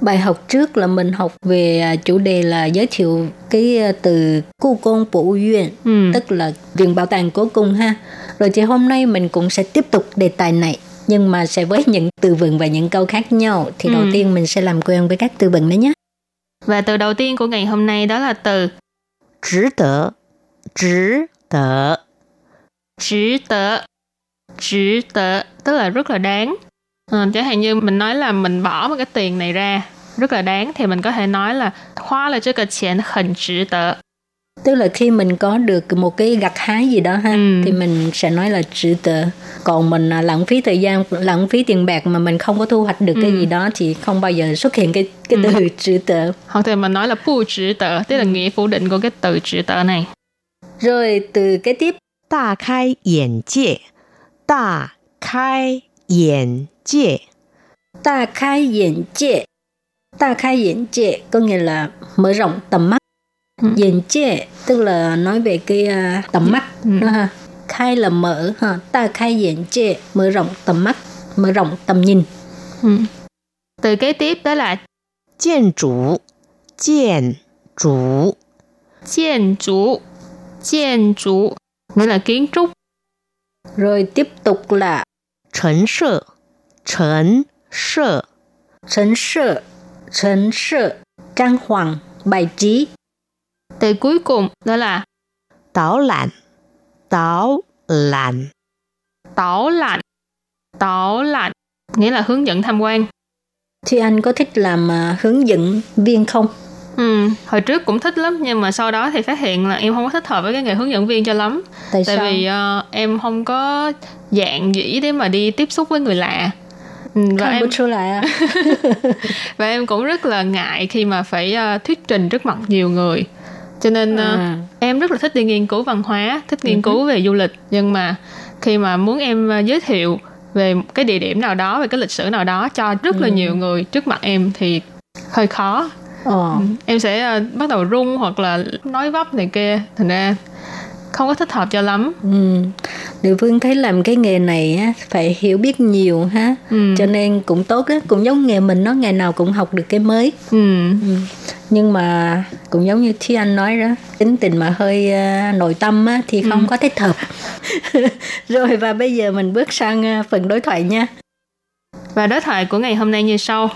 Bài học trước là mình học về à, chủ đề là giới thiệu cái à, từ Cô Công phụ Viện, ừ. tức là viện bảo tàng cố cung ha. Rồi thì hôm nay mình cũng sẽ tiếp tục đề tài này nhưng mà sẽ với những từ vựng và những câu khác nhau thì ừ. đầu tiên mình sẽ làm quen với các từ vựng đấy nhé. Và từ đầu tiên của ngày hôm nay đó là từ Chỉ tờ Chỉ tờ Chỉ tờ Chỉ tờ Tức là rất là đáng Ờ, chẳng hạn như mình nói là mình bỏ một cái tiền này ra rất là đáng thì mình có thể nói là hoa là cái tiền很值得. Tức là khi mình có được một cái gặt hái gì đó ha Ừ. thì mình sẽ nói là trữ tờ. Còn mình à, lãng phí thời gian, lãng phí tiền bạc mà mình không có thu hoạch được cái Ừ. gì đó thì không bao giờ xuất hiện cái cái từ trữ tờ. Hoặc thì mình nói là不值得, tức là nghĩa phủ định của cái từ 值得 này. Rồi từ kế tiếp 大开眼界，大开眼 界， ta khai眼界. Ta khai眼界có nghĩa là mở rộng tầm mắt. Ừ.眼界tức là nói về cái à, tầm mắt Ừ. đó ha. Khai là mở ha. Ta khai眼界 mở rộng tầm mắt, mở rộng tầm nhìn. Ừ. Từ kế tiếp đó là 建筑，建筑， 建筑. 建筑 nghĩa là kiến trúc. Rồi tiếp tục là 陈设，陈设， trấn sở, trấn sở, trang hoàng, bài trí. Từ cuối cùng đó là 导览，导览， tảo lạnh. Tảo lạnh nghĩa là hướng dẫn tham quan. Thì anh có thích làm à, hướng dẫn viên không? Ừ, hồi trước cũng thích lắm nhưng mà sau đó thì phát hiện là em không có thích hợp với cái nghề hướng dẫn viên cho lắm. Tại, Tại sao? vì ờ, em không có dạng dĩ để mà đi tiếp xúc với người lạ. Ừ, Và Không em có出来啊. và em cũng rất là ngại khi mà phải ờ, thuyết trình trước mặt nhiều người. Cho nên ờ, À. em rất là thích đi nghiên cứu văn hóa, thích nghiên cứu về du lịch nhưng mà khi mà muốn em ờ, giới thiệu về một cái địa điểm nào đó, về cái lịch sử nào đó cho rất là nhiều người trước mặt em thì hơi khó. Ờ. Em sẽ ờ, bắt đầu run hoặc là nói vấp này kia, thành ra không có thích hợp cho lắm. Ừ. Địa phương thấy làm cái nghề này á, phải hiểu biết nhiều ha. Ừ. Cho nên cũng tốt á, cũng giống nghề mình nó ngày nào cũng học được cái mới. Ừ. Ừ. Nhưng mà cũng giống như Thi Anh nói đó, tính tình mà hơi à, nội tâm á, thì không có thích hợp. Rồi và bây giờ mình bước sang à, phần đối thoại nha. Và đối thoại của ngày hôm nay như sau.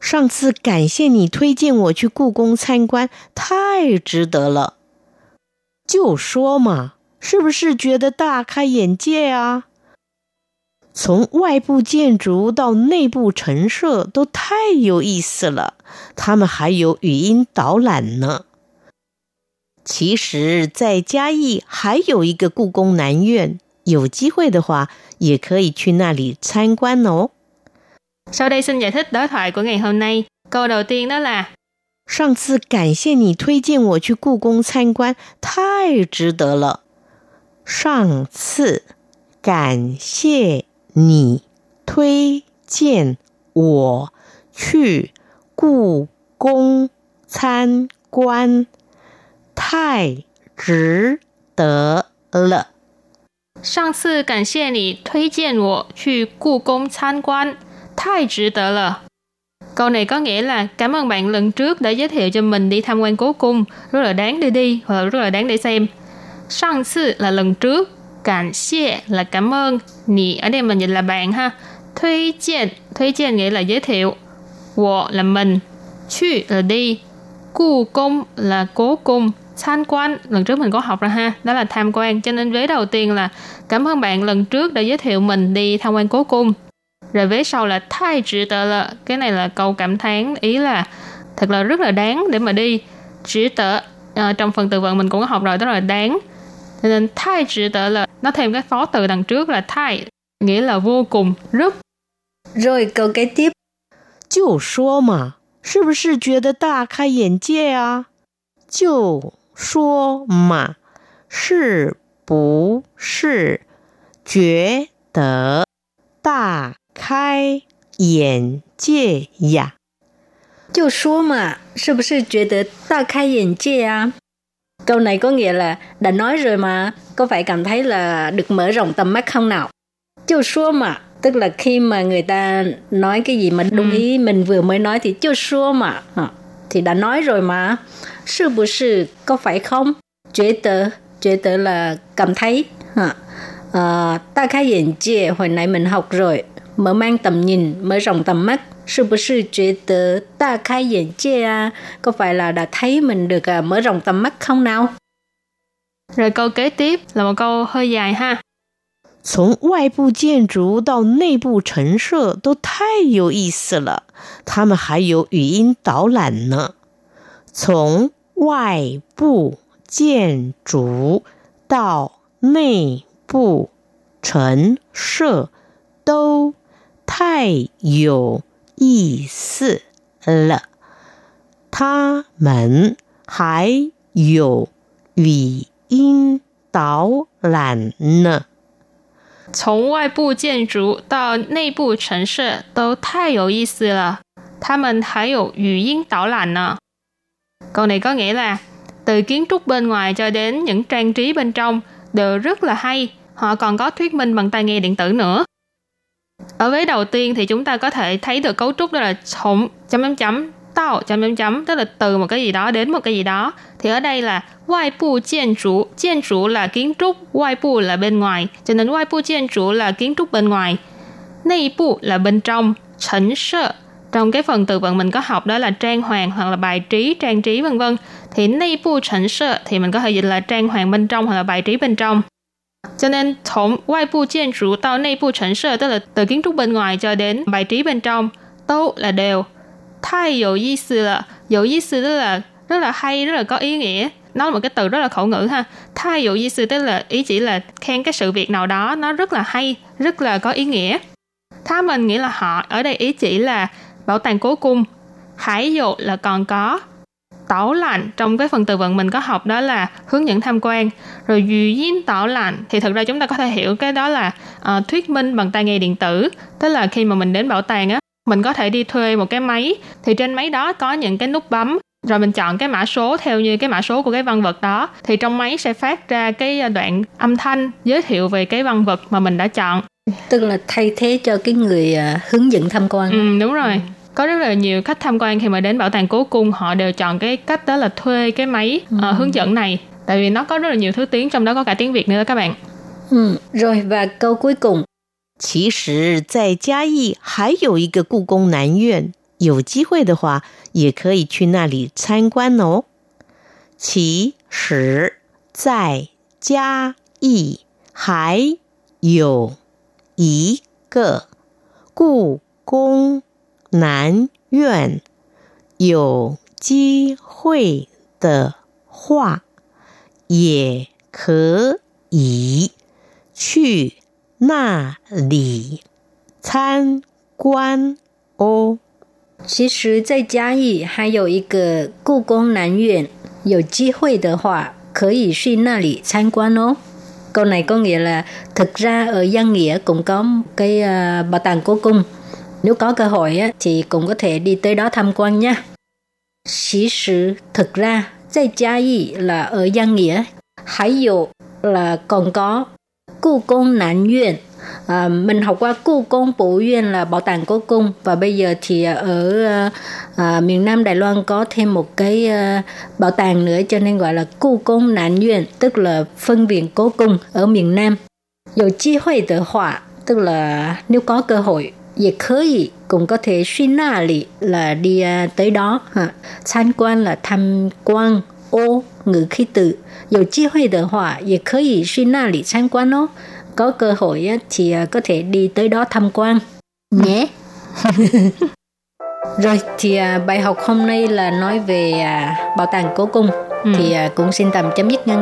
上次感谢你推荐我去故宫参观，太值得了。 就说嘛，是不是觉得大开眼界啊？从外部建筑到内部陈设都太有意思了，他们还有语音导览呢。其实，在嘉义还有一个故宫南院，有机会的话也可以去那里参观哦。 Sau đây xin giải thích đối thoại của ngày hôm nay. Câu đầu tiên đó là 上次感谢你推荐我去故宫参观，太值得了。上次感谢你推荐我去故宫参观，太值得了。上次感谢你推荐我去故宫参观，太值得了。Câu này có nghĩa là cảm ơn bạn lần trước đã giới thiệu cho mình đi tham quan cố cung, rất là đáng để đi hoặc là rất là đáng để xem. Sang sư là lần trước, cảm 谢 là cảm ơn, nì ở đây mình dịch là bạn ha. Thuy chiên, thuy nghĩa là giới thiệu. Wo là mình, chu là đi, cu cung là cố cung, tham quan lần trước mình có học rồi ha, đó là tham quan. Cho nên vế đầu tiên là cảm ơn bạn lần trước đã giới thiệu mình đi tham quan cố cung Rồi vế sau là thay trữ tờ là cái này là câu cảm thán ý là thật là rất là đáng để mà đi. Trữ tờ à, trong phần từ vựng mình cũng có học rồi đó là đáng. Cho nên thay trữ tờ là nó thêm cái phó từ đằng trước là thay nghĩa là vô cùng rất Rồi câu kế tiếp 就说嘛，是不是觉得大开眼界啊？就说嘛，是不是觉 得大 开眼界呀。就说嘛，是不是觉得大开眼界啊？Câu này có nghĩa là đã nói rồi mà, có phải cảm thấy là được mở rộng tầm mắt không nào? Châu số mà, tức là khi mà người ta nói cái gì mà đúng ừ. ý mình vừa mới nói thì châu số mà, thì đã nói rồi mà. Sư bù sư, có phải không?觉得,觉得là cảm thấy. À, à, ta khai 眼界, hồi nãy mình học rồi, mở mang tầm nhìn, mở rộng tầm mắt 是不是觉得大开眼界啊？Có phải là đã thấy mình được uh, mở rộng tầm mắt không nào? Rồi câu kế tiếp là một câu hơi dài ha. 从外部建筑到内部陈设都太有意思了，他们还有语音导览呢。从外部建筑到内部陈设都 太有意思了。他们还有语音导览呢。从外部建筑到内部陈设都太有意思了。他们还有语音导览呢。Câu này có nghĩa là từ kiến trúc bên ngoài cho đến những trang trí bên trong đều rất là hay. Họ còn có thuyết minh bằng tai nghe điện tử nữa. Ở vế đầu tiên thì chúng ta có thể thấy được cấu trúc đó là chủng chấm chấm chấm tạo chấm chấm chấm tức là từ một cái gì đó đến một cái gì đó. Thì ở đây là ngoại bộ kiến trúc, kiến trúc là kiến trúc, ngoại bộ là bên ngoài, cho nên ngoại bộ kiến trúc là kiến trúc bên ngoài. Nội bộ là bên trong, chỉnh sơ trong cái phần từ vựng mình có học đó là trang hoàng hoặc là bài trí trang trí vân vân thì nội bộ chỉnh sơ thì mình có thể dịch là trang hoàng bên trong hoặc là bài trí bên trong cho nên从外部建筑到内部陈设 tức là từ kiến trúc bên ngoài cho đến bài trí bên trong,都 là đều. Thái có ý sư là, có ý sư tức là rất là hay, rất là có ý nghĩa. Nó là một cái từ rất là khẩu ngữ ha. Thái có ý sư tức là ý chỉ là khen cái sự việc nào đó nó rất là hay, rất là có ý nghĩa. Tha mình nghĩa là họ, ở đây ý chỉ là bảo tàng cố cung. Hải dụ là còn có, tảo lạnh. Trong cái phần từ vựng mình có học đó là hướng dẫn tham quan. Rồi duy duyên tảo lạnh thì thực ra chúng ta có thể hiểu cái đó là uh, thuyết minh bằng tai nghe điện tử. Tức là khi mà mình đến bảo tàng á mình có thể đi thuê một cái máy. Thì trên máy đó có những cái nút bấm. Rồi mình chọn cái mã số theo như cái mã số của cái văn vật đó. Thì trong máy sẽ phát ra cái đoạn âm thanh giới thiệu về cái văn vật mà mình đã chọn. Tức là thay thế cho cái người uh, hướng dẫn tham quan. Ừ, đúng rồi. ừ có rất là nhiều khách tham quan khi mà đến bảo tàng cố cung họ đều chọn cái cách đó là thuê cái máy uh, hướng dẫn này tại vì nó có rất là nhiều thứ tiếng trong đó có cả tiếng Việt nữa đó các bạn. Ừ, rồi và câu cuối cùng. 其实，在嘉义还有一个故宫南院，有机会的话，也可以去那里参观哦。其实，在嘉义还有一个故宫 南院有机会的话，也可以去那里参观哦。其实，在嘉义还有一个故宫南院，有机会的话可以去那里参观哦。Câu này có nghĩa là thực ra ở Giang Nghĩa cũng có cái uh, bảo tàng cố cung nếu có cơ hội á, thì cũng có thể đi tới đó tham quan nha. Xí sử thực ra, tại Gia Yi là ở Giang Nghĩa, Hãy dụ là còn có Cụ Công Nam Duyên. À, mình học qua Cụ Công Bộ Duyên là bảo tàng cố cung và bây giờ thì ở à, à, miền Nam Đài Loan có thêm một cái à, bảo tàng nữa cho nên gọi là Cụ Công Nam Duyên, tức là phân viện cố cung ở miền Nam. Dù chi hội tự họa, tức là nếu có cơ hội 也可以 cũng có thể suy na lì là đi uh, tới đó ha. Tham quan là tham quan ô ngữ khí từ. Có cơ hội de họa, 也可以 suy na lì tham quan ô. Có cơ hội uh, thì uh, có thể đi tới đó tham quan nhé. Rồi thì uh, bài học hôm nay là nói về uh, bảo tàng cố cung. Ừ. Thì uh, cũng xin tạm chấm dứt ngăn